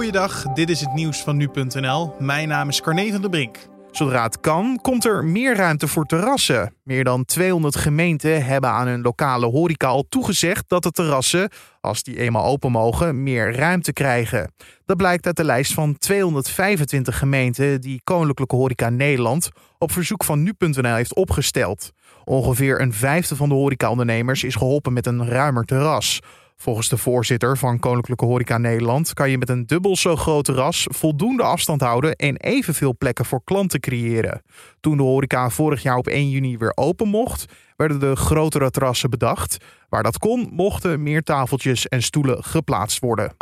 Goeiedag, dit is het nieuws van nu.nl. Mijn naam is Carne van der Brink. Zodra het kan, komt er meer ruimte voor terrassen. Meer dan 200 gemeenten hebben aan hun lokale horeca al toegezegd dat de terrassen, als die eenmaal open mogen, meer ruimte krijgen. Dat blijkt uit de lijst van 225 gemeenten die Koninklijke Horeca Nederland op verzoek van nu.nl heeft opgesteld. Ongeveer een vijfde van de horecaondernemers is geholpen met een ruimer terras. Volgens de voorzitter van Koninklijke Horeca Nederland kan je met een dubbel zo groot terras voldoende afstand houden en evenveel plekken voor klanten creëren. Toen de horeca vorig jaar op 1 juni weer open mocht, werden de grotere terrassen bedacht. Waar dat kon, mochten meer tafeltjes en stoelen geplaatst worden.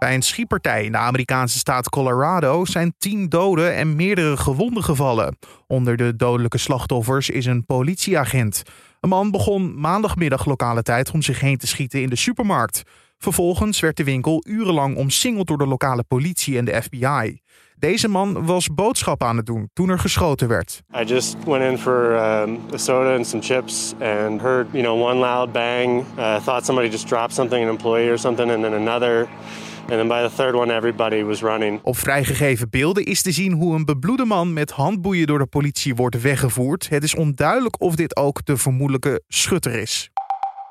Bij een schietpartij in de Amerikaanse staat Colorado zijn tien doden en meerdere gewonden gevallen. Onder de dodelijke slachtoffers is een politieagent. Een man begon maandagmiddag lokale tijd om zich heen te schieten in de supermarkt. Vervolgens werd de winkel urenlang omsingeld door de lokale politie en de FBI. Deze man was boodschappen aan het doen toen er geschoten werd. I just went in for um, a soda and some chips and heard, you know, one loud bang. Uh, thought somebody just dropped something, an employee or something, and then another. And then by the third one, everybody was running. Op vrijgegeven beelden is te zien hoe een bebloede man met handboeien door de politie wordt weggevoerd. Het is onduidelijk of dit ook de vermoedelijke schutter is.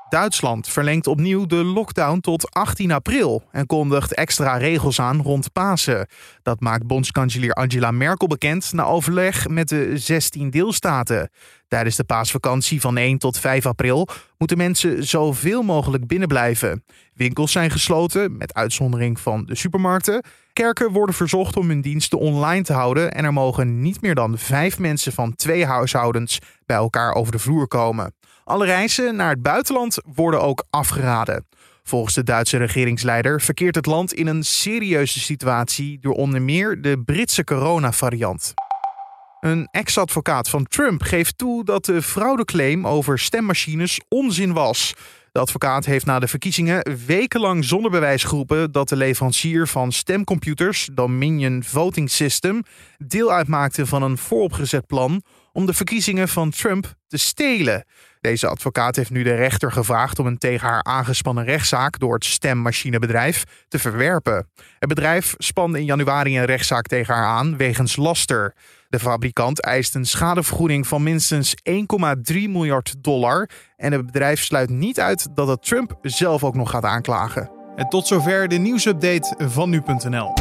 Duitsland verlengt opnieuw de lockdown tot 18 april en kondigt extra regels aan rond Pasen. Dat maakt bondskanselier Angela Merkel bekend na overleg met de 16 deelstaten. Tijdens de paasvakantie van 1 tot 5 april moeten mensen zoveel mogelijk binnenblijven. Winkels zijn gesloten, met uitzondering van de supermarkten. Kerken worden verzocht om hun diensten online te houden en er mogen niet meer dan vijf mensen van twee huishoudens bij elkaar over de vloer komen. Alle reizen naar het buitenland worden ook afgeraden. Volgens de Duitse regeringsleider verkeert het land in een serieuze situatie door onder meer de Britse coronavariant. Een ex-advocaat van Trump geeft toe dat de fraudeclaim over stemmachines onzin was. De advocaat heeft na de verkiezingen wekenlang zonder bewijs geroepen dat de leverancier van stemcomputers, Dominion Voting System, deel uitmaakte van een vooropgezet plan om de verkiezingen van Trump te stelen. Deze advocaat heeft nu de rechter gevraagd om een tegen haar aangespannen rechtszaak door het stemmachinebedrijf te verwerpen. Het bedrijf spande in januari een rechtszaak tegen haar aan wegens laster. De fabrikant eist een schadevergoeding van minstens 1,3 miljard dollar. En het bedrijf sluit niet uit dat het Trump zelf ook nog gaat aanklagen. En tot zover de nieuwsupdate van nu.nl.